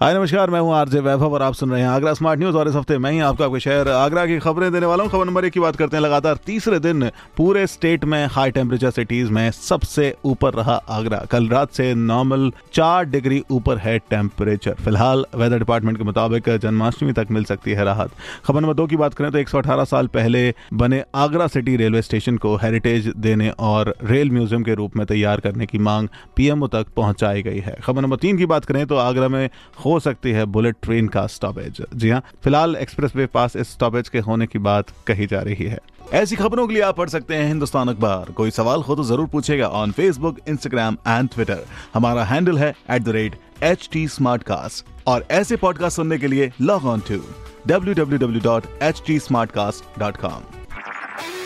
हाय, नमस्कार, मैं हूँ आरजे वैभव और आप सुन रहे हैं आगरा स्मार्ट न्यूज़ और इस हफ़्ते मैं ही आपको आपके शहर आगरा की खबरें देने वाला हूँ। खबर नंबर एक की बात करते हैं, लगातार तीसरे दिन पूरे स्टेट में हाई टेम्परेचर सिटीज़ में सबसे ऊपर रहा आगरा। कल रात से नॉर्मल चार डिग्री ऊपर है टेम्परेचर फ़िलहाल वेदर डिपार्टमेंट के मुताबिक जन्माष्टमी तक मिल सकती है राहत। खबर नंबर दो की बात करें तो एक सौ अठारह साल पहले बने आगरा सिटी रेलवे स्टेशन को हेरिटेज देने और रेल म्यूज़ियम के रूप में तैयार करने की मांग पीएमओ तक पहुंचाई गई है। खबर नंबर तीन की बात करें तो आगरा में हो सकती है बुलेट ट्रेन का स्टॉपेज जी हाँ फ़िलहाल एक्सप्रेस वे पास इस स्टॉपेज के होने की बात कही जा रही है। ऐसी खबरों के लिए आप पढ़ सकते हैं हिंदुस्तान अखबार। कोई सवाल हो तो ज़रूर पूछेगा on Facebook Instagram and Twitter हमारा हैंडल है at the rate H T और ऐसे पॉडकास्ट सुनने के लिए लॉग ऑन टू www.htsmartcast.com